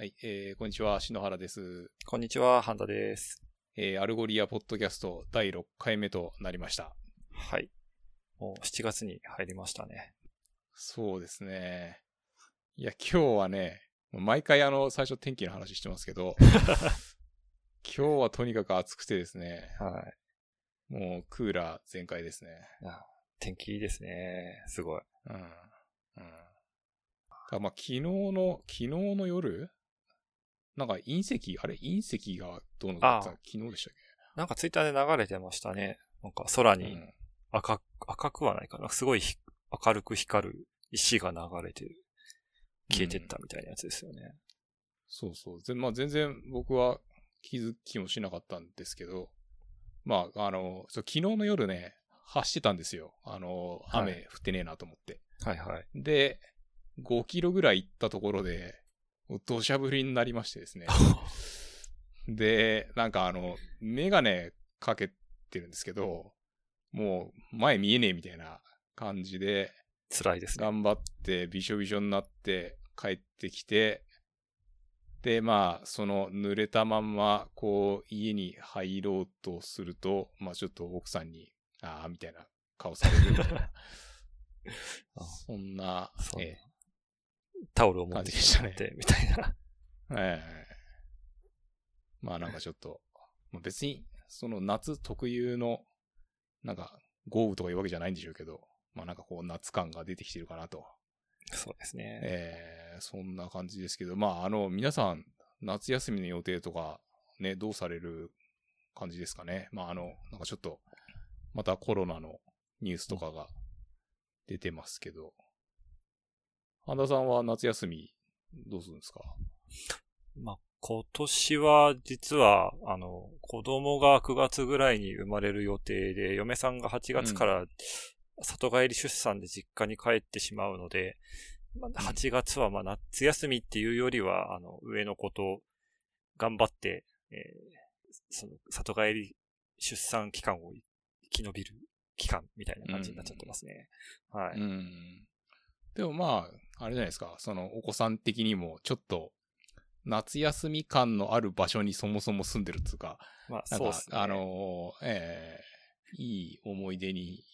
はい、えー、こんにちは、篠原です。こんにちは、ハンダです。えー、アルゴリアポッドキャスト第6回目となりました。はい。もう7月に入りましたね。そうですね。いや、今日はね、毎回あの、最初天気の話してますけど、今日はとにかく暑くてですね、はもうクーラー全開ですね。天気いいですね。すごい。うん。うん。だまあ、昨日の、昨日の夜なんか隕石、あれ隕石がどうのかってああ昨日でしたっなんかツイッターで流れてましたね。なんか空け、にうん赤く、赤くはないかな。すごいひ明るく光る石が流れて消えてったみたいなやつですよね。そうそう。ぜまあ、全然僕は気づきもしなかったんですけど、まあ、あの、そう昨日の夜ね、走ってたんですよ。あの、はい雨降ってねえなと思って。はいはい。で、5キロぐらい行ったところで、土砂降りになりましてですね。で、なんかあの、メガネかけてるんですけど、もう前見えねえみたいな感じで、辛いですね。頑張ってびしょびしょになって帰ってきて、で、まあ、その濡れたまんま、こう、家に入ろうとすると、まあちょっと奥さんに、ああ、みたいな顔されるみたいな。あそんな、そうえタオルを持ってきてしまって、みたいな。えええまあなんかちょっと、まあ、別に、その夏特有の、なんか、豪雨とかいうわけじゃないんでしょうけど、まあなんかこう夏感が出てきてるかなと。そうですね。えー、そんな感じですけど、まあ、あの、皆さん、夏休みの予定とか、ね、どうされる感じですかね？まあ、あの、なんかちょっと、またコロナのニュースとかが出てますけど、半田さんは夏休み、どうするんですか？まあ、今年は実は、あの、子供が9月ぐらいに生まれる予定で、嫁さんが8月から里帰り出産で実家に帰ってしまうので、まあ、8月はまあ夏休みっていうよりは、あの、上の子と頑張って、えーその里帰り出産期間を生き延びる期間みたいな感じになっちゃってますね。はい。うん。でもまあ、あれじゃないですか、そのお子さん的にも、ちょっと、夏休み感のある場所にそもそも住んでるっていうか、まあ、そうですね。あのーええいい思い出に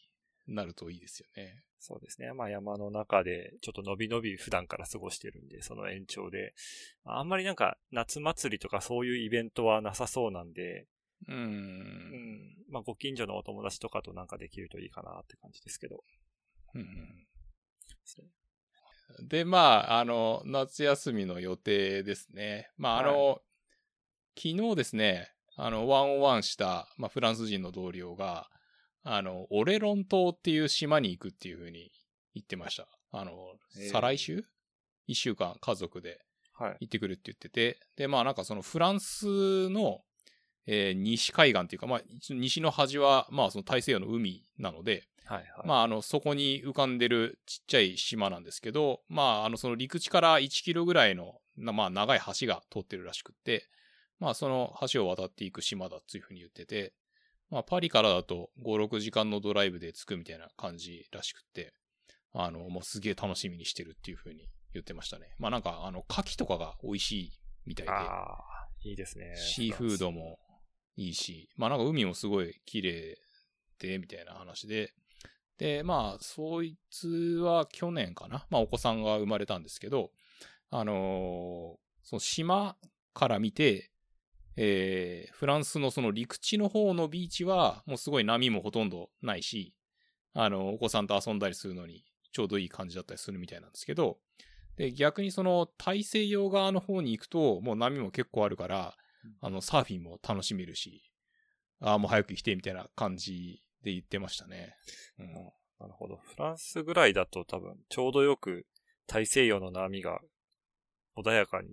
なるといいですよね。そうですね。まあ山の中でちょっと伸び伸び普段から過ごしてるんで、その延長で。あんまりなんか夏祭りとかそういうイベントはなさそうなんで、う。うんん。まあご近所のお友達とかとなんかできるといいかなって感じですけど。うんで、まあ、あの、夏休みの予定ですね。まあ、あの、昨日ですね、あの、ワンオンワンした、まあ、フランス人の同僚が、あの、オレロン島っていう島に行くっていうふうに言ってました。あの、えー再来週？一週間家族ではい。行ってくるって言ってて、で、まあなんかそのフランスの、えー西海岸っていうか、まあ西の端は、まあその大西洋の海なので、はいはい。まああのそこに浮かんでるちっちゃい島なんですけど、まああのその陸地から1キロぐらいの、なまあ長い橋が通ってるらしくって、まあその橋を渡っていく島だっていうふうに言ってて、まあパリからだと5、6時間のドライブで着くみたいな感じらしくって、あの、もうすげえ楽しみにしてるっていうふうに言ってましたね。まあなんかあの、牡蠣とかが美味しいみたいで、ああ、いいですね。シーフードもいいし、まあなんか海もすごい綺麗で、みたいな話で、で、まあ、そいつは去年かな？まあお子さんが生まれたんですけど、あのーその島から見て、えー、フランスのその陸地の方のビーチは、もうすごい波もほとんどないし、あの、お子さんと遊んだりするのにちょうどいい感じだったりするみたいなんですけど、で、逆にその大西洋側の方に行くと、もう波も結構あるから、あの、サーフィンも楽しめるし、ああ、もう早く来て、みたいな感じで言ってましたね。うん。なるほど。フランスぐらいだと多分、ちょうどよく大西洋の波が穏やかに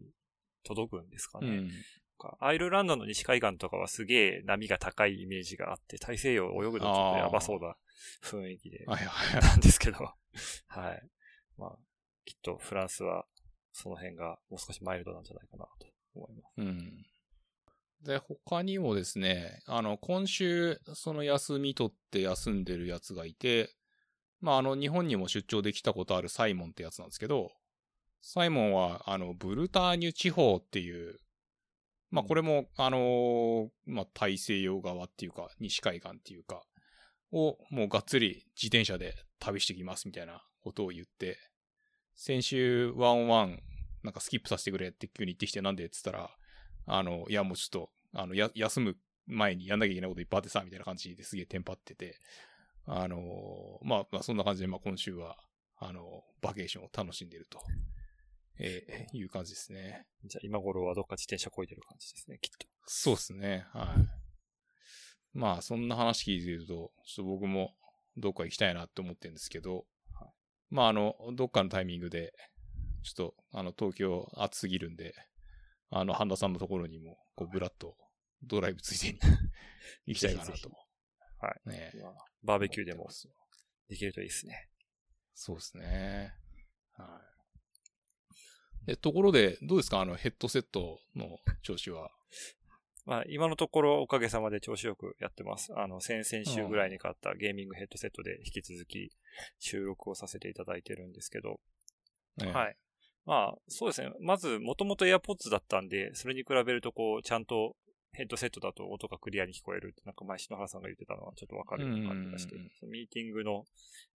届くんですかね。うん。かアイルランドの西海岸とかはすげえ波が高いイメージがあって、大西洋を泳ぐとちょっとやばそうな雰囲気で。なんですけど、はい。まあ、きっとフランスはその辺がもう少しマイルドなんじゃないかなと思います。うん。で、他にもですね、あの、今週、その休み取って休んでるやつがいて、まあ、あの、日本にも出張できたことあるサイモンってやつなんですけど、サイモンは、あの、ブルターニュ地方っていう、まあこれも、あのーまあ大西洋側っていうか、西海岸っていうか、をもうがっつり自転車で旅してきますみたいなことを言って、先週ワンワンなんかスキップさせてくれって急に言ってきてなんでって言ったら、あの、いやもうちょっと、あの、や、休む前にやんなきゃいけないこといっぱいあってさ、みたいな感じですげえテンパってて、あのーまあ、まあそんな感じで、まあ今週は、あの、バケーションを楽しんでいると、えーいう感じですね。じゃあ今頃はどっか自転車こいでる感じですね、きっと。そうですね。はい。まあ、そんな話聞いてると、ちょっと僕もどっか行きたいなって思ってるんですけど、まあ、あの、どっかのタイミングで、ちょっと、あの、東京暑すぎるんで、あの、半田さんのところにも、こう、ブラッとドライブついでに 行きたいかなと。はい。ねまあバーベキューでもできるといいですね。そうですね。はい。で、ところで、どうですか？あの、ヘッドセットの調子は？まあ今のところおかげさまで調子よくやってます。あの、先々週ぐらいに買ったゲーミングヘッドセットで引き続き収録をさせていただいてるんですけど、ね、はい。まあ、そうですね。まず、もともと AirPods だったんで、それに比べると、こう、ちゃんとヘッドセットだと音がクリアに聞こえるって、なんか前篠原さんが言ってたのはちょっとわかるような感じがしてミーティングの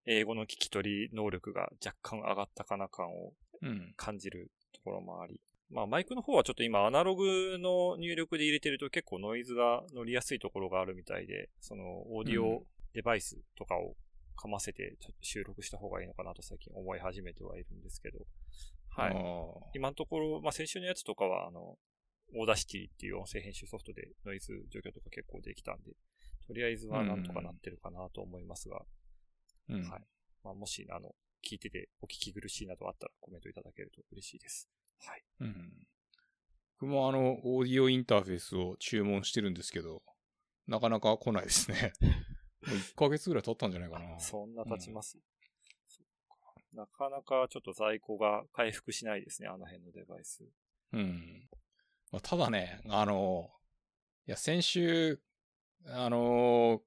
英語の聞き取り能力が若干上がったかな感をうん。感じるところもあり。まあ、マイクの方はちょっと今アナログの入力で入れてると結構ノイズが乗りやすいところがあるみたいで、そのオーディオデバイスとかをかませてちょっと収録した方がいいのかなと最近思い始めてはいるんですけど。はい。い。今のところ、まあ、先週のやつとかは、あの、 Audacity っていう音声編集ソフトでノイズ除去とか結構できたんで、とりあえずはなんとかなってるかなと思いますが、うん。はいまあ、もし、あの、聞いててお聞き苦しいなどあったらコメントいただけると嬉しいです。はい。うん。僕もあの、オーディオインターフェースを注文してるんですけど、なかなか来ないですね。もう1ヶ月ぐらい経ったんじゃないかな。そんな経ちます、なかなかちょっと在庫が回復しないですね、あの辺のデバイス。うん。まあ、ただね、あの、いや、先週、あの、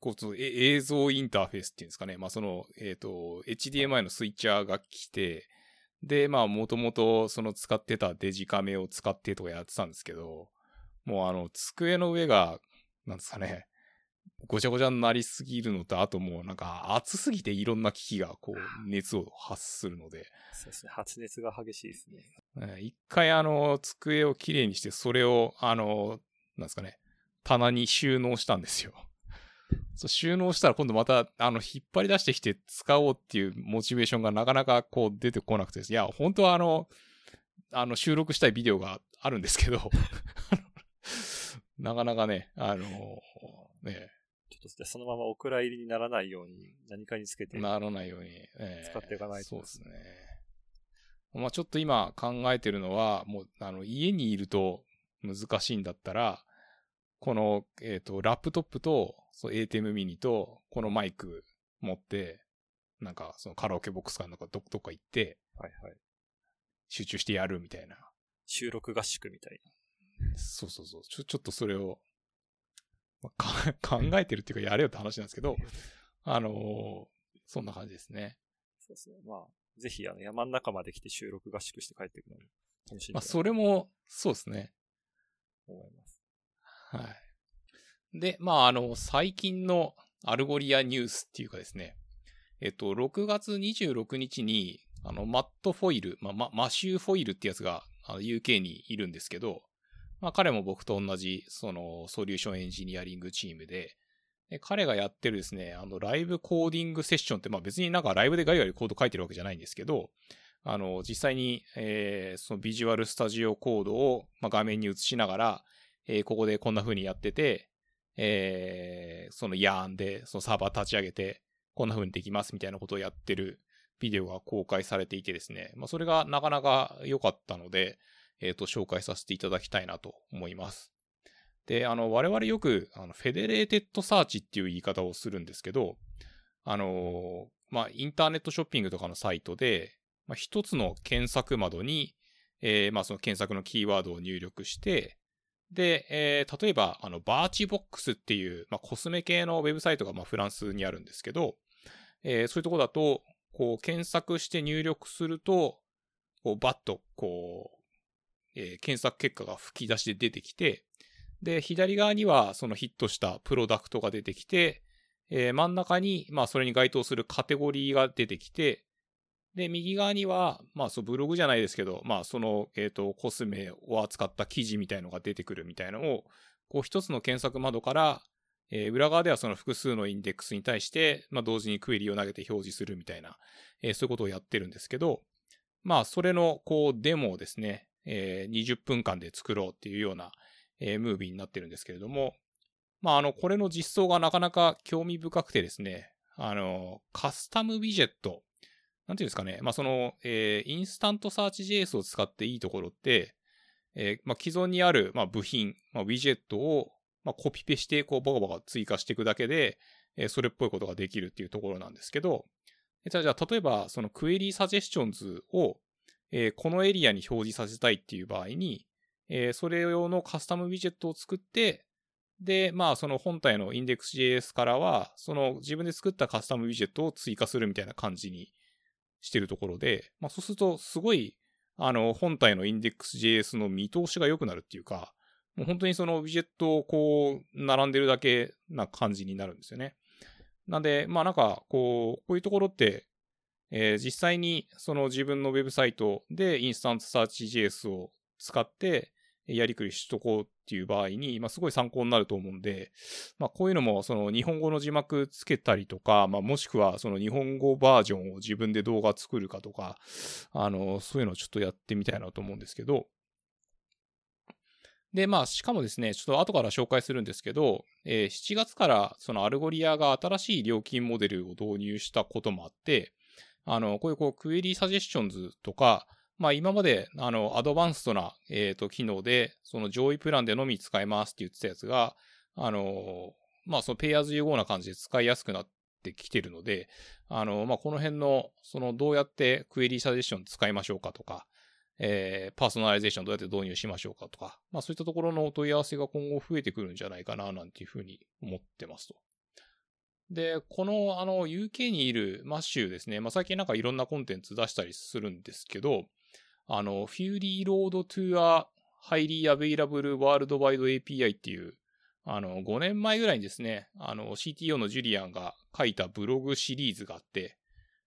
こう映像インターフェースっていうんですかね。まあ、その、えっ、と、HDMI のスイッチャーが来て、で、まあ、もともとその使ってたデジカメを使ってとかやってたんですけど、もうあの、机の上が、なんですかね、ごちゃごちゃになりすぎるのと、あともうなんか暑すぎていろんな機器がこう、熱を発するので、そうですね、発熱が激しいですね。えー一回あの、机をきれいにして、それを、あの、なんですかね、棚に収納したんですよ。そう収納したら今度また、あの、引っ張り出してきて使おうっていうモチベーションがなかなかこう出てこなくてです。いや、本当はあの、あの、収録したいビデオがあるんですけど、なかなかね、あの、ね、ちょっとじゃあそのままお蔵入りにならないように何かにつけて。ならないように、えー使っていかないとそうですね。まあちょっと今考えてるのは、もう、あの、家にいると難しいんだったら、この、えっ、と、ラップトップと、そう、ATEM ミニと、このマイク持って、なんか、そのカラオケボックスかなんかど、どっか行って、はいはい。集中してやるみたいな。収録合宿みたいな。そうそうそう。ちょ、ちょっとそれを、まあか 考えてるっていうか、やれよって話なんですけど、あのーそんな感じですね。そうですね。まあ、ぜひあの山の中まで来て収録合宿して帰っていくのも楽しまあ、それも、そうですね。と思います。はい。で、まあ、あの、最近の Algolia ニュースっていうかですね、えっと、6月26日に、あの、マット・フォイル、まあ、まマシュー・フォイルってやつが、あの UK にいるんですけど、まあ、彼も僕と同じ、その、ソリューションエンジニアリングチームで、で彼がやってるですね、あの、ライブコーディングセッションって、まあ別になんかライブでガリガリコード書いてるわけじゃないんですけど、あの、実際に、えーそのビジュアルスタジオコードを、まあ、画面に映しながら、えーここでこんな風にやってて、えーその Yarn で、そのサーバー立ち上げて、こんな風にできますみたいなことをやってるビデオが公開されていてですね、まあ、それがなかなか良かったので、えっ、と、紹介させていただきたいなと思います。で、あの、我々よく、あの、 federated search っていう言い方をするんですけど、あの、まあ、インターネットショッピングとかのサイトで、まあ、一つの検索窓に、えーまあ、その検索のキーワードを入力して、で、えー例えば、あの、バーチボックスっていう、まあ、コスメ系のウェブサイトが、まあ、フランスにあるんですけど、えーそういうとこだと、こう、検索して入力すると、こうバッとこう、えー検索結果が吹き出しで出てきて、で、左側にはそのヒットしたプロダクトが出てきて、えー真ん中に、まあそれに該当するカテゴリーが出てきて、で、右側には、まあそうブログじゃないですけど、まあその、えっ、と、コスメを扱った記事みたいのが出てくるみたいのを、こう一つの検索窓から、えー裏側ではその複数のインデックスに対して、まあ同時にクエリを投げて表示するみたいな、えーそういうことをやってるんですけど、まあそれのこうデモをですね、えー20分間で作ろうっていうような、えームービーになってるんですけれども、まああの、これの実装がなかなか興味深くてですね、あの、 custom widget、なんていうんですかね、まあその、えーインスタントサーチ JS を使っていいところって、えーまあ既存にある、まあ、部品、まあ、ウィジェットを、まあ、コピペして、こう、バカバカ追加していくだけで、えーそれっぽいことができるっていうところなんですけど、じゃあ、例えば、そのクエリーサジェスチョンズを、えーこのエリアに表示させたいっていう場合に、えーそれ用のカスタムウィジェットを作って、で、まあ、その本体の index.js からは、その自分で作ったカスタムウィジェットを追加するみたいな感じにしてるところで、まあ、そうすると、すごい、あの、本体の index.js の見通しが良くなるっていうか、もう本当にそのウィジェットをこう、並んでるだけな感じになるんですよね。なんで、まあなんか、こう、こういうところって、えー実際にその自分のウェブサイトでインスタントサーチ JS を使ってやりくりしとこうっていう場合に、まあすごい参考になると思うんで、まあこういうのもその日本語の字幕つけたりとか、まあもしくはその日本語バージョンを自分で動画作るかとか、あの、そういうのをちょっとやってみたいなと思うんですけど、で、まあ、しかもですね、ちょっと後から紹介するんですけど、えー7月からその Algolia が新しい料金モデルを導入したこともあって、あの、こういうこう Query Suggestions とか、まあ今まであの advanced な、えー、と機能で、その上位プランでのみ使えますって言ってたやつが、あの、まあその pay as you go な感じで使いやすくなってきてるので、あの、まあこの辺の、そのどうやってクエリーサジェスチョン使いましょうかとか、えー personalization どうやって導入しましょうかとか、まあそういったところのお問い合わせが今後増えてくるんじゃないかな、なんていうふうに思ってますと。で、この、あの、UK にいるマッシュですね、まあ最近なんかいろんなコンテンツ出したりするんですけど、あの、Fury Road to a Highly Available Worldwide API っていう、あの、5年前ぐらいにですね、あの、CTO のジュリアンが書いたブログシリーズがあって、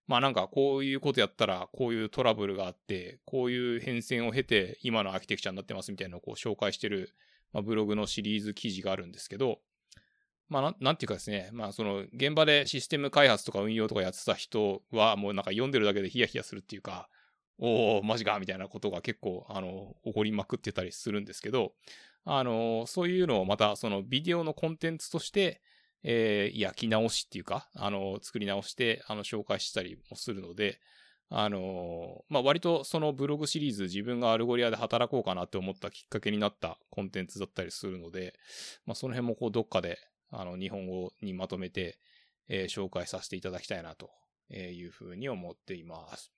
まあなんかこういうことやったらこういうトラブルがあって、こういう変遷を経て今のアーキテクチャになってますみたいなのをこう紹介してる、まあ、ブログのシリーズ記事があるんですけど、まあなんていうかですね、まあその現場でシステム開発とか運用とかやってた人はもうなんか読んでるだけでヒヤヒヤするっていうか、おおマジかみたいなことが結構あの起こりまくってたりするんですけど、あのそういうのをまたそのビデオのコンテンツとして、えー焼き直しっていうか、あの、作り直して、あの、紹介したりもするので、あの、まあ、割とそのブログシリーズ自分が Algolia で働こうかなって思ったきっかけになったコンテンツだったりするので、まあ、その辺もこう、どっかで、あの、日本語にまとめて、えー紹介させていただきたいなというふうに思っています。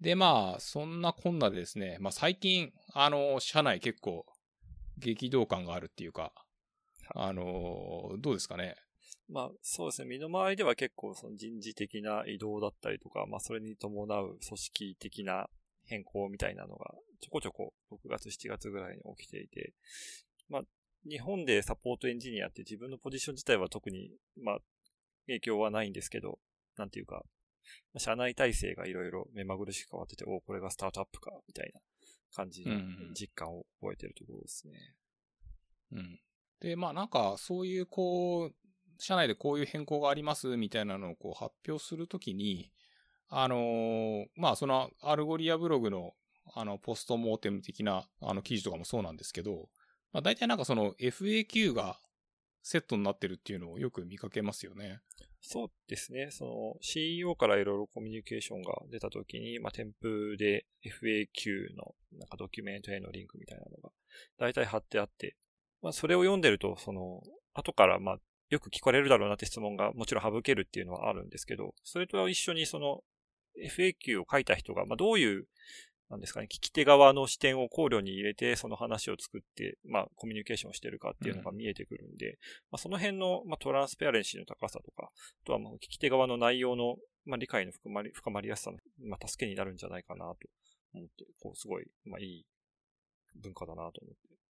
で、まあ、そんなこんなでですね、まあ、最近、あの、社内結構、激動感があるっていうか、あの、どうですかね？まあ、そうですね。身の回りでは結構その人事的な移動だったりとか、まあ、それに伴う組織的な変更みたいなのが、ちょこちょこ6月、7月ぐらいに起きていて、まあ、日本でサポートエンジニアって自分のポジション自体は特に、まあ、影響はないんですけど、なんていうか、社内体制がいろいろ目まぐるしく変わってて、おこれがスタートアップか、みたいな感じのうんうん実感を覚えてるところですね。うん。で、まあなんか、そういうこう、社内でこういう変更がありますみたいなのをこう発表するときに、あのーまあその Algolia ブログのあの postmortem 的なあの記事とかもそうなんですけど、まあ大体なんかその FAQ がセットになってるっていうのをよく見かけますよね。そうですね。その CEO からいろいろコミュニケーションが出たときに、まあ、添付で FAQ のなんかドキュメントへのリンクみたいなのが大体貼ってあって、まあ、それを読んでると、その、後からまあ、よく聞かれるだろうなって質問がもちろん省けるっていうのはあるんですけど、それと一緒にその FAQ を書いた人が、まあ、どういうなんですかね、聞き手側の視点を考慮に入れて、その話を作って、まあ、コミュニケーションしてるかっていうのが見えてくるんで、うん、まあ、その辺の、まあ、トランスペアレンシーの高さとか、あとは、まあ、聞き手側の内容の、まあ、理解の深まり、深まりやすさの、まあ、助けになるんじゃないかなと思って、こう、すごい、まあ、いい文化だなと思って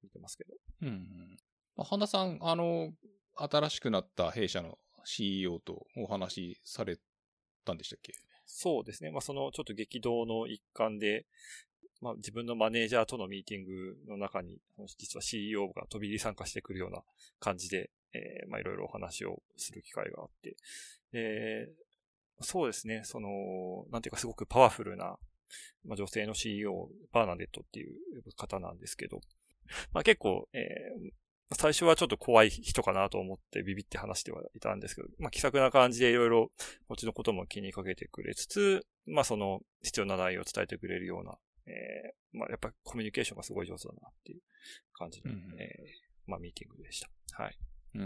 見てますけど。うん、うん。まあ、半田さん、あの、新しくなった弊社の CEO とお話しされたんでしたっけ？そうですね。まあ、そのちょっと激動の一環で、まあ、自分のマネージャーとのミーティングの中に、実は CEO が飛び入り参加してくるような感じで、えー、まあ、いろいろお話をする機会があって、えー、そうですね、その、なんていうかすごくパワフルな、まあ、女性の CEO、バーナデットっていう方なんですけど、まあ、結構、えー、最初はちょっと怖い人かなと思ってビビって話してはいたんですけど、まあ気さくな感じでいろいろこっちのことも気にかけてくれつつ、まあその必要な内容を伝えてくれるような、えー、まあやっぱコミュニケーションがすごい上手だなっていう感じの、うん、えー、まあミーティングでした。はい。うん、う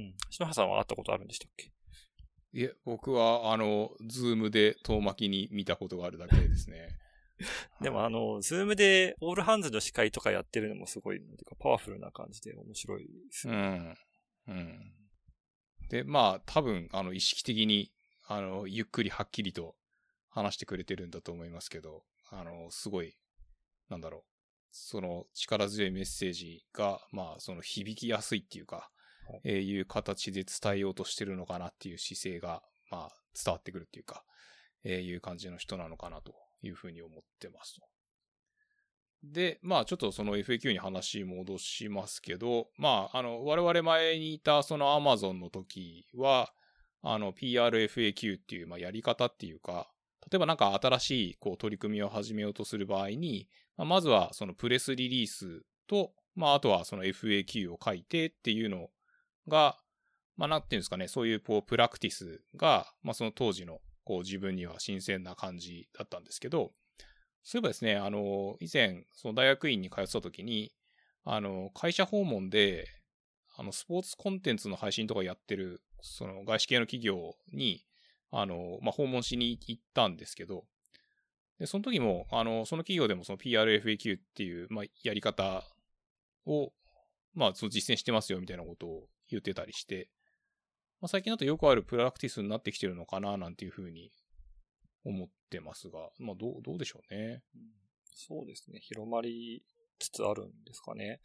ん。篠原さんは会ったことあるんでしたっけ？いえ、僕は、あの、 Zoom で遠巻きに見たことがあるだけですね。でもあの、 Zoom で all hands の司会とかやってるのもすごい、なんていうかパワフルな感じで面白いですね。うん。うん。で、まあ、多分、あの、意識的に、あの、ゆっくりはっきりと話してくれてるんだと思いますけど、あの、すごい、なんだろう。その力強いメッセージが、まあ、その響きやすいっていうか、はい、えー、いう形で伝えようとしてるのかなっていう姿勢が、まあ、伝わってくるっていうか、えー、いう感じの人なのかなというふうに思ってますと。で、まあちょっとその FAQ に話戻しますけど、まああの、我々前にいたその Amazon の時は、あの PRFAQ っていうまあやり方っていうか、例えばなんか新しいこう取り組みを始めようとする場合に、まあ、まずはそのプレスリリースと、まああとはその FAQ を書いてっていうのが、まあなんていうんですかね、そういうこうプラクティスが、まあその当時のこう自分には新鮮な感じだったんですけど、そういえばですね、あの、以前、その大学院に通ってた時に、あの、会社訪問で、あの、スポーツコンテンツの配信とかやってる、その外資系の企業に、あの、まあ、訪問しに行ったんですけど、で、その時も、あの、その企業でもその PRFAQ っていう、まあ、やり方を、まあ、その実践してますよみたいなことを言ってたりして、まあ、最近だとよくあるプラクティスになってきてるのかな、なんていうふうに思ってますが、まあ、どう、どうでしょうね。うん、そうですね。広まりつつあるんですかね。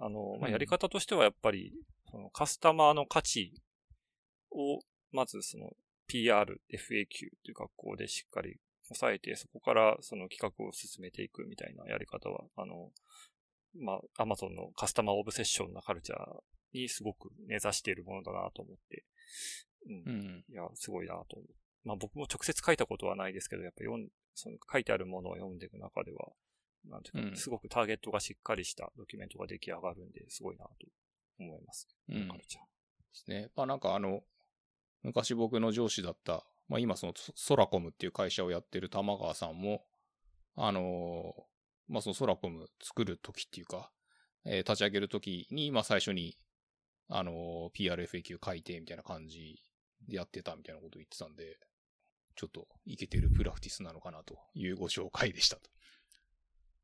あの、まあ、やり方としてはやっぱり、そのカスタマーの価値を、まずその PR、FAQ という学校でしっかり抑えて、そこからその企画を進めていくみたいなやり方は、あの、まあ、アマゾンのカスタマーオブセッションなカルチャーにすごく根ざしているものだなと思って、うん。うん、いや、すごいなと思う。まあ僕も直接書いたことはないですけど、やっぱ読ん、その書いてあるものを読んでいく中では、なんていうか、すごくターゲットがしっかりしたドキュメントが出来上がるんで、すごいなと思います。うん。カルチャー。ですね。まあなんかあの、昔僕の上司だった、まあ今そのソラコムっていう会社をやってる玉川さんも、あのまあそのソラコム作るときっていうか、えー、立ち上げるときに、まあ最初にあの、PRFAQ 書いて、みたいな感じでやってたみたいなことを言ってたんで、ちょっといけてるプラクティスなのかなというご紹介でしたと。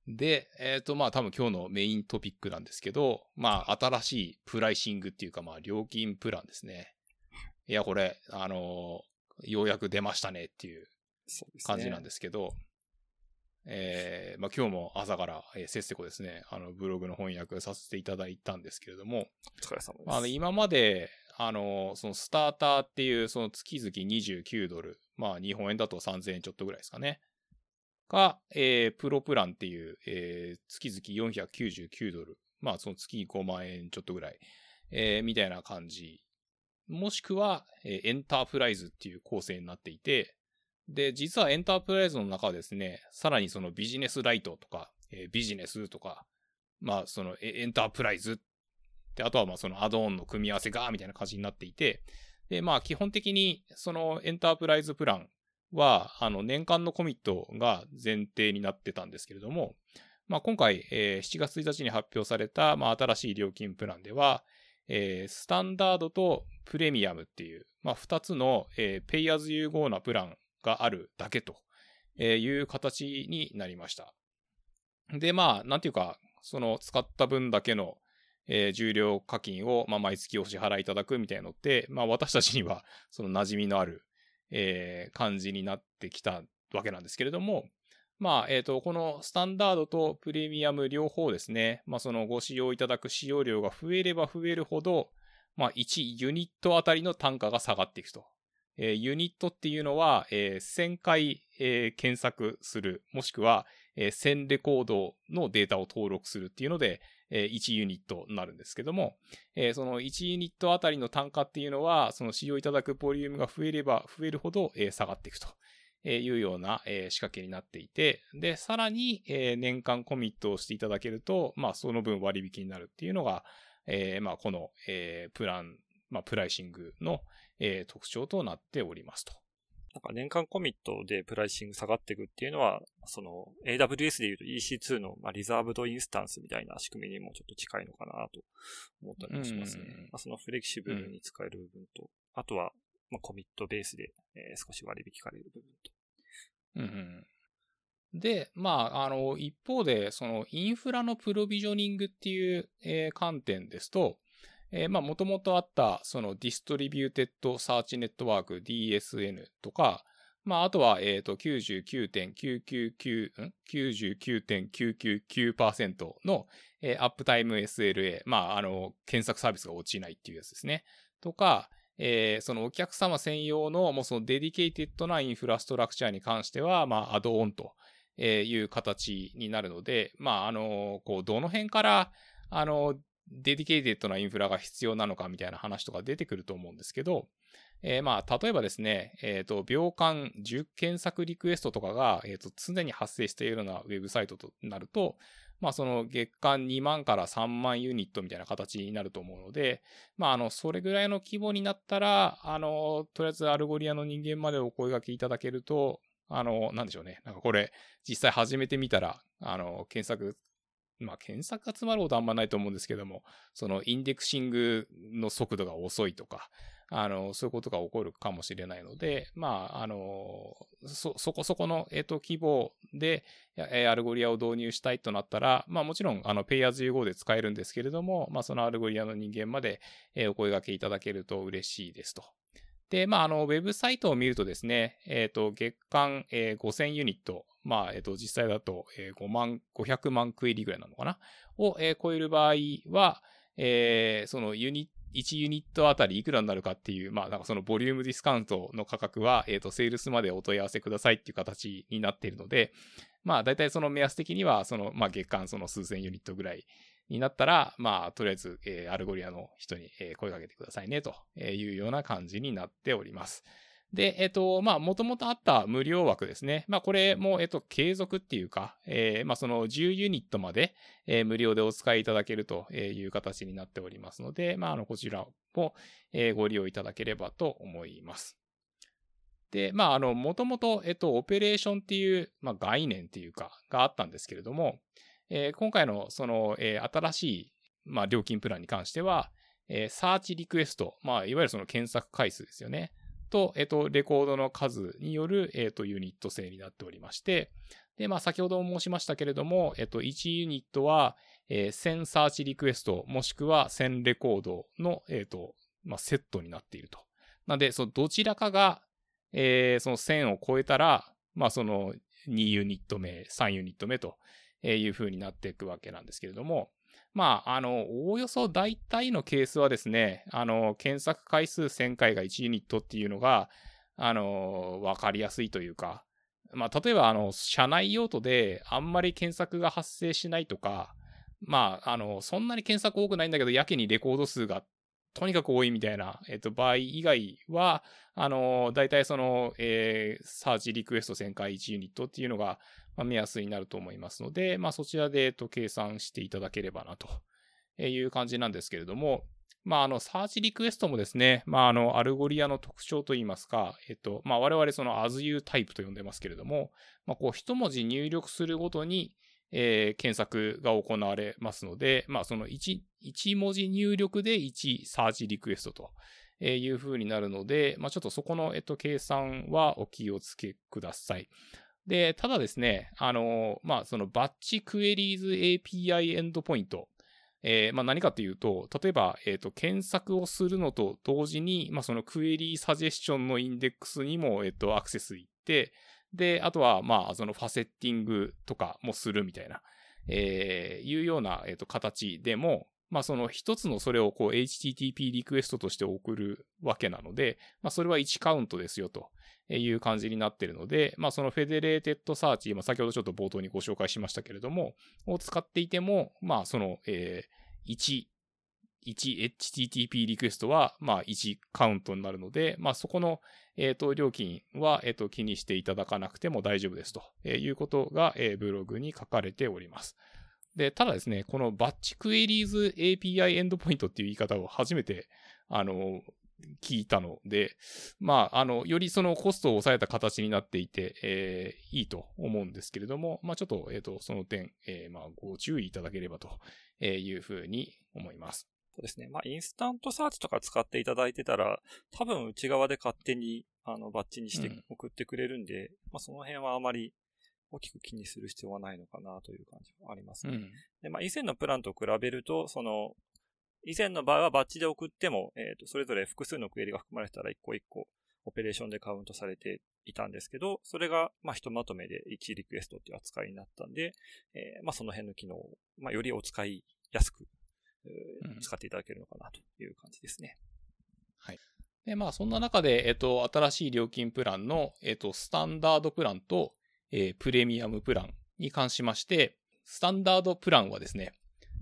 で、えっ、ー、と、まあ多分今日のメイントピックなんですけど、まあ新しいプライシングっていうかまあ料金プランですね。いや、これ、あのようやく出ましたねっていう感じなんですけど、えー、まあ、今日も朝から、えー、せっせこですね、あの、ブログの翻訳させていただいたんですけれども、お疲れ様です。あの、今まで、あの、そのスターターっていう、その月々29ドル、まあ、日本円だと3000円ちょっとぐらいですかね。が、えー、プロプランっていう、えー、月々499ドル。まあ、その月5万円ちょっとぐらい。えー、みたいな感じ。もしくは、えー、エンタープライズっていう構成になっていて、で、実はエンタープライズの中はですね、さらにそのビジネスライトとか、えー、ビジネスとか、まあそのエンタープライズ。で、あとはまあそのアドオンの組み合わせが、みたいな感じになっていて、で、まあ基本的にそのエンタープライズプランは、あの年間のコミットが前提になってたんですけれども、まあ今回、えー、7月1日に発表された、まあ新しい料金プランでは、えー、スタンダードとプレミアムっていう、まあ2つの、えー、ペイアズ融合なプランがあるだけという形になりました。で、まあ、なんていうか、その使った分だけの、えー、重量課金を、まあ、毎月お支払いいただくみたいなのって、まあ、私たちには、その馴染みのある、えー、感じになってきたわけなんですけれども、まあ、えっ、ー、と、このスタンダードとプレミアム両方ですね、まあ、そのご使用いただく使用量が増えれば増えるほど、まあ、1ユニットあたりの単価が下がっていくと。えー、ユニットっていうのは、えー、1000回、えー、検索する、もしくは、えー、1000レコードのデータを登録するっていうので、えー、1ユニットになるんですけども、えー、その1ユニットあたりの単価っていうのは、その使用いただくボリュームが増えれば増えるほど、えー、下がっていくと。いうような、仕掛けになっていて、で、さらに、年間コミットをしていただけると、まあ、その分割引になるっていうのが、えまあ、この、えプラン、まあ、プライシングの、え特徴となっておりますと。なんか年間コミットでプライシング下がっていくっていうのは、その AWS で言うと EC2 の、まあ、 reserved instance みたいな仕組みにもちょっと近いのかなと思ったりもしますね。まあ、そのフレキシブルに使える部分と、うん、あとは、まあ、コミットベースで、えー、少し割引かれる部分と。うんうん、で、まあ、あの、一方で、そのインフラのプロビジョニングっていう、えー、観点ですと、えー、まあ、もともとあった、そのディストリビューテッドサーチネットワーク DSN とか、まあ、あとは、えっ、ー、と、99.999、ん ?99.999% の、えー、 uptime SLA。まあ、あの、検索サービスが落ちないっていうやつですね。とか、えー、そのお客様専用の、もうその dedicated なインフラストラクチャーに関しては、まあ、アドオンという形になるので、まあ、あの、こう、どの辺から、あの、 dedicated なインフラが必要なのかみたいな話とか出てくると思うんですけど、えー、まあ、例えばですね、え、ー、と、秒間10検索リクエストとかが、え、ー、と、常に発生しているようなウェブサイトとなると、まあ、その月間2万から3万ユニットみたいな形になると思うので、まあ、あの、それぐらいの規模になったら、あの、とりあえず Algolia の人間までお声掛けいただけると、あの、なんでしょうね。なんかこれ、実際始めてみたら、あの、検索まあ、検索が詰まることあんまないと思うんですけども、その indexing の速度が遅いとか、あの、そういうことが起こるかもしれないので、まあ、あの、そ、そこそこの、えっ、と、規模で、 Algolia を導入したいとなったら、まあもちろん、あの、Pay as you go で使えるんですけれども、まあその Algolia の人間まで、え、お声掛けいただけると嬉しいですと。で、まあ、あの、ウェブサイトを見るとですね、えっ、と、月間、えー、5000ユニット、まあ、えっ、と、実際だと、えー、5万、500万クエリぐらいなのかな？を、えー、超える場合は、えー、そのユニット、1ユニットあたりいくらになるかっていう、まあ、なんかそのボリュームディスカウントの価格は、えっ、ー、と、セールスまでお問い合わせくださいっていう形になっているので、まあ、大体その目安的には、その、まあ、月間その数千ユニットぐらいになったら、まあ、とりあえず、えー、 Algolia の人に、声かけてくださいね、というような感じになっております。で、えっ、と、まあ、もともとあった無料枠ですね。まあ、これも、えっ、と、継続っていうか、えー、まあ、その10ユニットまで、えー、無料でお使いいただけるという形になっておりますので、まあ、あの、こちらも、えー、ご利用いただければと思います。で、まあ、あの、もともと、えっ、と、オペレーションっていう、まあ、概念っていうか、があったんですけれども、えー、今回の、その、えー、新しい、まあ、料金プランに関しては、えー、サーチリクエスト、まあ、いわゆるその検索回数ですよね。と、えっ、と、レコードの数による、えっ、と、ユニット制になっておりまして、で、まあ、先ほども申しましたけれども、えっ、と、1ユニットは、えー、1000サーチリクエスト、もしくは1000レコードの、えっ、と、まあ、セットになっていると。なので、そのどちらかが、えー、その1000を超えたら、まあ、その2ユニット目、3ユニット目という風になっていくわけなんですけれども、まあ、あの、おおよそ大体のケースはですね、あの、検索回数1000回が1ユニットっていうのが、あの、わかりやすいというか、まあ、例えば、あの、社内用途であんまり検索が発生しないとか、まあ、あの、そんなに検索多くないんだけど、やけにレコード数がとにかく多いみたいな、えっと、場合以外は、あの、大体その、えー、 search request 1000回1ユニットっていうのが、まあ、目安になると思いますので、まあ、そちらで、えっと、計算していただければな、という感じなんですけれども、まあ、あの、 search request もですね、まあ、あの、 Algolia の特徴といいますか、えっと、まあ、我々その as you タイプと呼んでますけれども、まあ、こう、一文字入力するごとに、えー、検索が行われますので、まあ、その1、1文字入力で1サーチリクエストという風になるので、まあ、ちょっとそこの、えっと、計算はお気をつけください。で、ただですね、あの、まあ、そのバッチクエリーズ API エンドポイント。えー、まあ、何かというと、例えば、えっ、ー、と、検索をするのと同時に、まあ、そのクエリーサジェスションのインデックスにも、えっ、ー、と、アクセスいって、で、あとは、まあ、その faceting とかもするみたいな、えー、いうような、えっ、と、形でも、まあその一つのそれをこう HTTP リクエストとして送るわけなので、まあそれは1カウントですよという感じになっているので、まあその federated search、まあ先ほどちょっと冒頭にご紹介しましたけれども、を使っていても、まあその、えー、1、1 HTTP リクエストは、まあ1カウントになるので、まあそこの、えっ、ー、と、料金は、えっ、ー、と、気にしていただかなくても大丈夫ですということが、え、ブログに書かれております。で、ただですね、このバッチクエリーズ API エンドポイントっていう言い方を初めて、あの、聞いたので、まあ、あの、よりそのコストを抑えた形になっていて、えー、いいと思うんですけれども、まあ、ちょっと、えっ、ー、と、その点、えー、まあ、ご注意いただければというふうに思います。そうですね。まあ、 InstantSearch とか使っていただいてたら、多分内側で勝手に、あの、バッチにして送ってくれるんで、うん、まあ、その辺はあまり大きく気にする必要はないのかなという感じはありますね。うん、で、まあ、以前のプランと比べると、その、以前の場合はバッチで送っても、えっ、ー、と、それぞれ複数のクエリが含まれてたら一個一個オペレーションでカウントされていたんですけど、それが、まあ、ひとまとめで1リクエストっていう扱いになったんで、えー、まあ、その辺の機能を、まあ、よりお使いやすく、使っていただけるのかなという感じですね。はい。で、まあ、そんな中で、えっ、ー、と、新しい料金プランの、えっ、ー、と、スタンダードプランと、えー、プレミアムプランに関しまして、スタンダードプランはですね、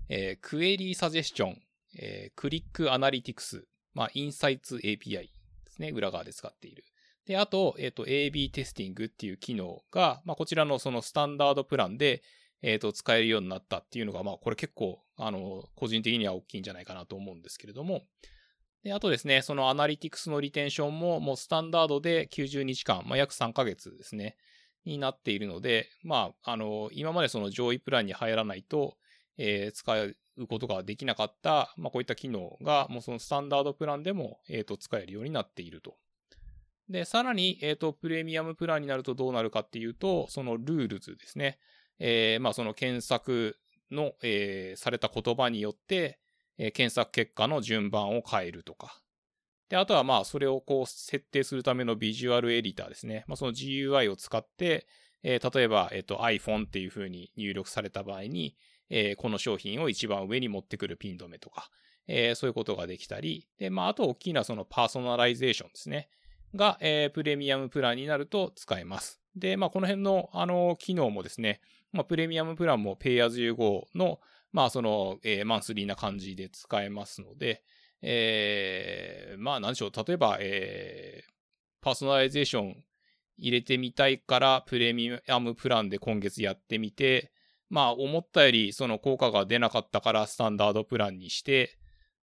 えー、クエリーサジェスチョン、えー、クリックアナリティクス、まあ、インサイツ API ですね、裏側で使っている。で、あと、えっ、ー、と、AB テスティングっていう機能が、まあ、こちらのそのスタンダードプランで、えっ、ー、と、使えるようになったっていうのが、まあ、これ結構、あの、個人的には大きいんじゃないかなと思うんですけれども、で、あとですね、そのアナリティクスのリテンションももうスタンダードで90日間、まあ、約3ヶ月ですね、になっているので、まあ、あの、今までその上位プランに入らないと、えー、使うことができなかった、まあ、こういった機能が、もうそのスタンダードプランでも、えっ、ー、と、使えるようになっていると。で、さらに、えっ、ー、と、プレミアムプランになるとどうなるかっていうと、その Rules ですね。えー、まあ、その検索の、えー、された言葉によって、えー、検索結果の順番を変えるとか。で、あとはまあ、それをこう、設定するための visual editor ですね。まあ、その GUI を使って、えー、例えば、えっ、と、iPhone っていう風に入力された場合に、えー、この商品を一番上に持ってくるピン止めとか、えー、そういうことができたり、で、まあ、あと大きなそのパーソナライゼーションですね。が、えー、プレミアムプランになると使えます。で、まあ、この辺の、あの、機能もですね、まあ、プレミアムプランも Pay as you go の、まあ、その、えー、マンスリーな感じで使えますので、えー、まあ、なんでしょう。例えば、えー、パーソナライゼーション入れてみたいから、プレミアムプランで今月やってみて、まあ、思ったよりその効果が出なかったからスタンダードプランにして、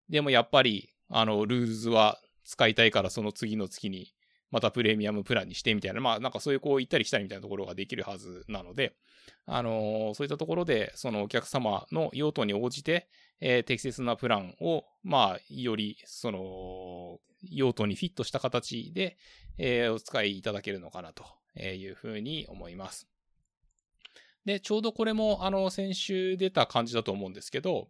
でもやっぱり、あの、 Rules は使いたいからその次の月にまたプレミアムプランにしてみたいな、まあなんかそういうこう行ったり来たりみたいなところができるはずなので、あのー、そういったところで、そのお客様の用途に応じて、えー、適切なプランを、まあ、より、その、用途にフィットした形で、えー、お使いいただけるのかなというふうに思います。で、ちょうどこれも、あの、先週出た感じだと思うんですけど、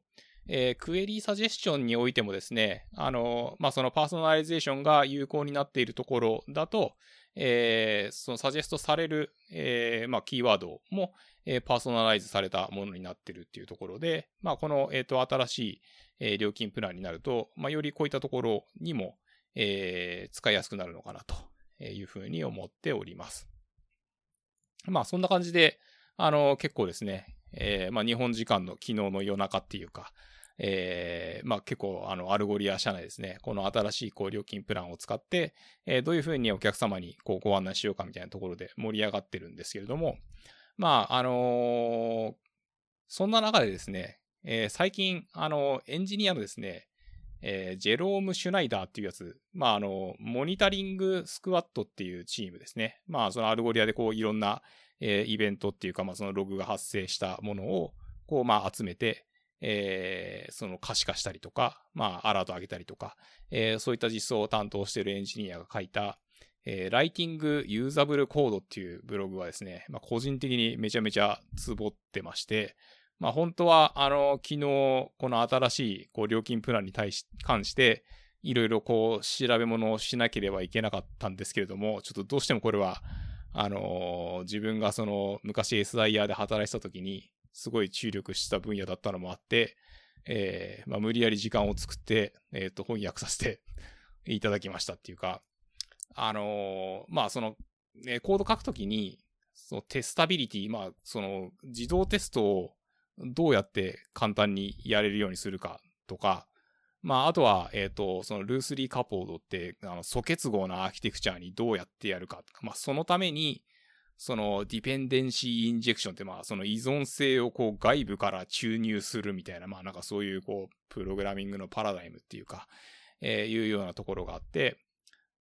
えー、 query suggestion においてもですね、あの、まあ、そのパーソナライゼーションが有効になっているところだと、えー、そのサジェストされる、えー、まあ、キーワードも、えー、パーソナライズされたものになっているっていうところで、まあ、この、え、ー、と、新しい、えー、料金プランになると、まあ、よりこういったところにも、えー、使いやすくなるのかなというふうに思っております。まあ、そんな感じで、あの、結構ですね、えー、まあ、日本時間の昨日の夜中っていうか、えー、まあ結構あの Algolia 社内ですね、この新しいこう料金プランを使って、えー、どういうふうにお客様にこうご案内しようかみたいなところで盛り上がってるんですけれども、まああのー、そんな中でですね、えー、最近あのエンジニアのですね、えー、ジェローム・シュナイダーっていうやつ、まああの、モニタリングスクワットっていうチームですね。まあそのアルゴリアでこういろんな、えー、イベントっていうか、まあそのログが発生したものをこうまあ集めて、えー、その可視化したりとか、まあ、アラート上げたりとか、えー、そういった実装を担当しているエンジニアが書いた、えー、ライティングユーザブルコードっていうブログはですね、まあ、個人的にめちゃめちゃツボってまして、まあ、本当は、あの、昨日、この新しい、こう、料金プランに対し、関して、いろいろこう、調べ物をしなければいけなかったんですけれども、ちょっとどうしてもこれは、あの、自分がその、昔 SIR で働いてた時に、すごい注力した分野だったのもあって、えー、まあ、無理やり時間を作って、えっ、ー、と、翻訳させて いただきましたっていうか、あの、まあ、その、ね、コード書くときに、そのテスタビリティ、まあ、その、自動テストをどうやって簡単にやれるようにするかとか、まあ、あとは、えっ、ー、と、そのルースリーカポードって、あの、素結合なアーキテクチャにどうやってやるか。まあ、そのために、その、ディペンデンシーインジェクションって、まあ、その依存性をこう、外部から注入するみたいな、まあ、なんかそういう、こう、プログラミングのパラダイムっていうか、えー、いうようなところがあって、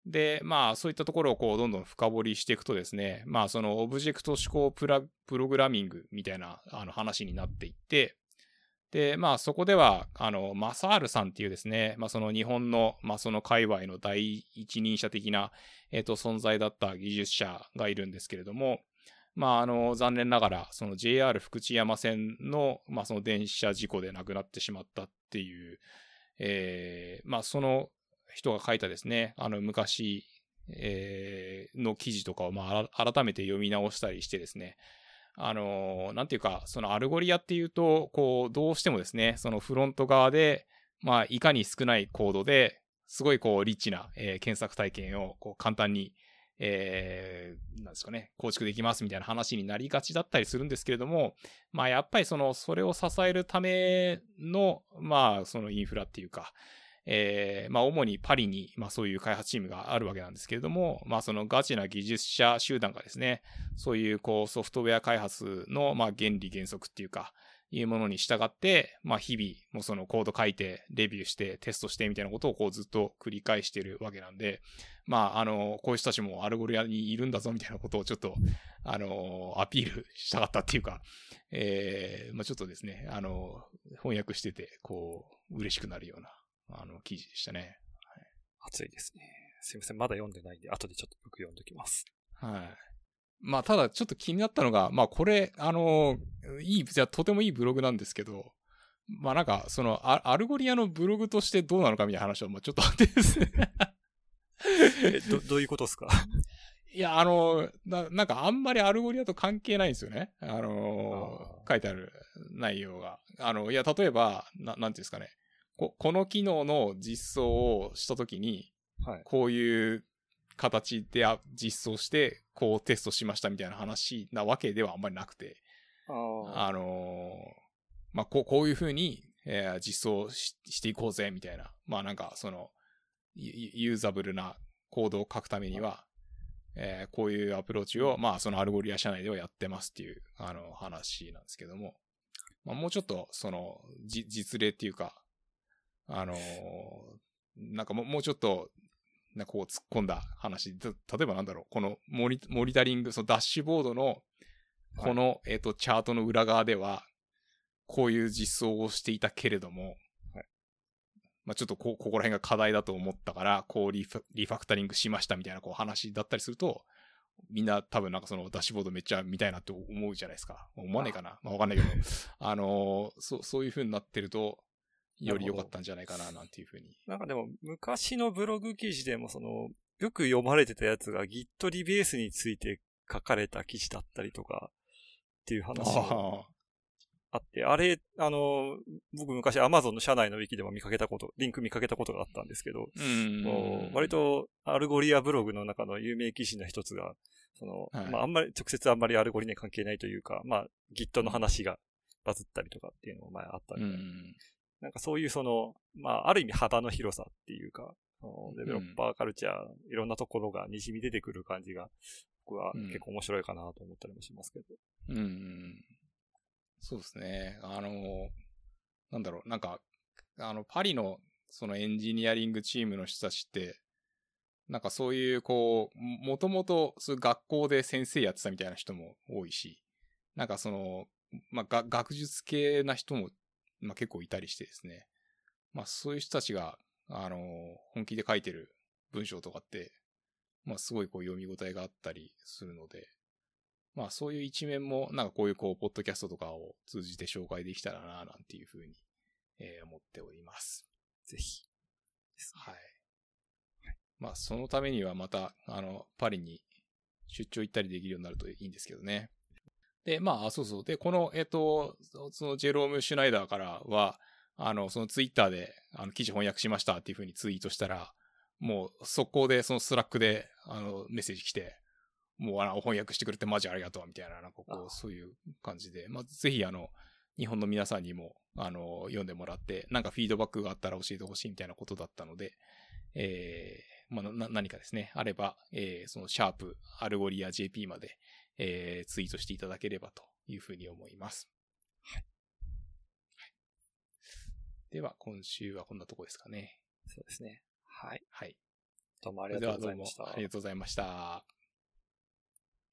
で、まあ、そういったところをこう、どんどん深掘りしていくとですね、まあ、その、オブジェクト思考プラ、プログラミングみたいな、あの、話になっていって、で、まあそこでは、あの、マサールさんっていうですね、まあその日本の、まあその界隈の第一人者的な、えっ、と、存在だった技術者がいるんですけれども、まああの、残念ながら、その JR 福知山線の、まあその電車事故で亡くなってしまったっていう、えー、まあその人が書いたですね、あの昔、えー、の記事とかを、まあ改めて読み直したりしてですね、あの、なんていうか、そのアルゴリアっていうと、こう、どうしてもですね、そのフロント側で、まあ、いかに少ないコードで、すごいこう、リッチな、えー、検索体験を、こう、簡単に、えー、なんですかね、構築できますみたいな話になりがちだったりするんですけれども、まあ、やっぱりその、それを支えるための、まあ、そのインフラっていうか、えー、まあ、主にパリに、まあ、そういう開発チームがあるわけなんですけれども、まあ、そのガチな技術者集団がですね、そういう、こう、ソフトウェア開発の、まあ、原理原則っていうか、いうものに従って、まあ、日々、もうそのコード書いて、レビューして、テストしてみたいなことをこうずっと繰り返してるわけなんで、まあ、あの、こういう人たちもアルゴリアにいるんだぞみたいなことをちょっと、あの、アピールしたかったっていうか、えー、まあちょっとですね、あの、翻訳してて、こう、嬉しくなるような、あの、記事でしたね。はい、熱いですね。すいません。まだ読んでないんで、後でちょっと僕読んどきます。はい。まあ、ただちょっと気になったのが、まあ、これ、あの、いい、じゃとてもいいブログなんですけど、まあなんか、そのア、アルゴリアのブログとしてどうなのかみたいな話は、まあちょっとあってですねえ、ど、どういうことですか？いや、あの、な、なんかあんまりアルゴリアと関係ないんですよね。あの、書いてある内容が。あの、いや、例えば、ななんていうんですかね。ここの機能の実装をしたときに、はい、こういう形で実装して、こうテストしましたみたいな話なわけではあんまりなくて、あ、あのー、まあ、こう、こういうふうに、えー、実装していこうぜ、みたいな。まあなんか、その、ユーザブルなコードを書くためには、えー、こういうアプローチを、まあそのアルゴリア社内ではやってますっていう、あの、話なんですけども、まあもうちょっと、その、実例っていうか、あのー、なんかももうちょっと、なこう突っ込んだ話。例えばなんだろう、このモニモニタリング、そのダッシュボードの、この、はい、えっ、ー、と、チャートの裏側では、こういう実装をしていたけれども、はい、まあちょっとこ、ここら辺が課題だと思ったから、こうリフリファクタリングしましたみたいなこう話だったりすると、みんな多分なんかそのダッシュボードめっちゃ見たいなって思うじゃないですか。思わないかな。まあわかんないけど、あのー、そう、そういう風になってると、より良かったんじゃないかな、なんていうふうに。なんかでも、昔のブログ記事でも、その、よく読まれてたやつが Git リベースについて書かれた記事だったりとか、っていう話があって、あれ、あの、僕昔 Amazon の社内のウィキでも見かけたこと、リンク見かけたことがあったんですけど、もう割とアルゴリアブログの中の有名記事の一つが、その、はい、まああんまり、直接あんまりアルゴリアに関係ないというか、まあ Git の話がバズったりとかっていうのも前あったみたいな。なんかそういうその、まあ、ある意味幅の広さっていうか、デベロッパーカルチャー、うん、いろんなところが滲み出てくる感じが、僕は結構面白いかなと思ったりもしますけど。うん。うん、そうですね。あの、なんだろう、なんか、あの、パリのそのエンジニアリングチームの人たちって、なんかそういう、こう、もともと、そういう学校で先生やってたみたいな人も多いし、なんかその、まあ、学術系な人もまあ結構いたりしてですね。まあそういう人たちが、あの、本気で書いてる文章とかって、まあすごいこう読み応えがあったりするので、まあそういう一面もなんかこういうこう、ポッドキャストとかを通じて紹介できたらな、なんていうふうに、えー思っております。ぜひ。はい。まあそのためにはまた、あの、パリに出張行ったりできるようになるといいんですけどね。で、まあ、そうそう。で、この、えっと、そのジェローム・シュナイダーからは、あの、そのツイッターで、あの、記事翻訳しましたっていうふうにツイートしたら、もう速攻でそのスラックで、あの、メッセージ来て、もうあの、翻訳してくれてマジありがとうみたいな、なんかこあう、そういう感じで、まあ、ぜひあの、日本の皆さんにも、あの、読んでもらって、なんかフィードバックがあったら教えてほしいみたいなことだったので、えー、まあ、な、何かですね、あれば、えー、そのシャープ、アルゴリア JP まで、えー、ツイートしていただければというふうに思います。はい。では、今週はこんなとこですかね。そうですね。はい。はい。どうもあありがとうございました。ありがとうございました。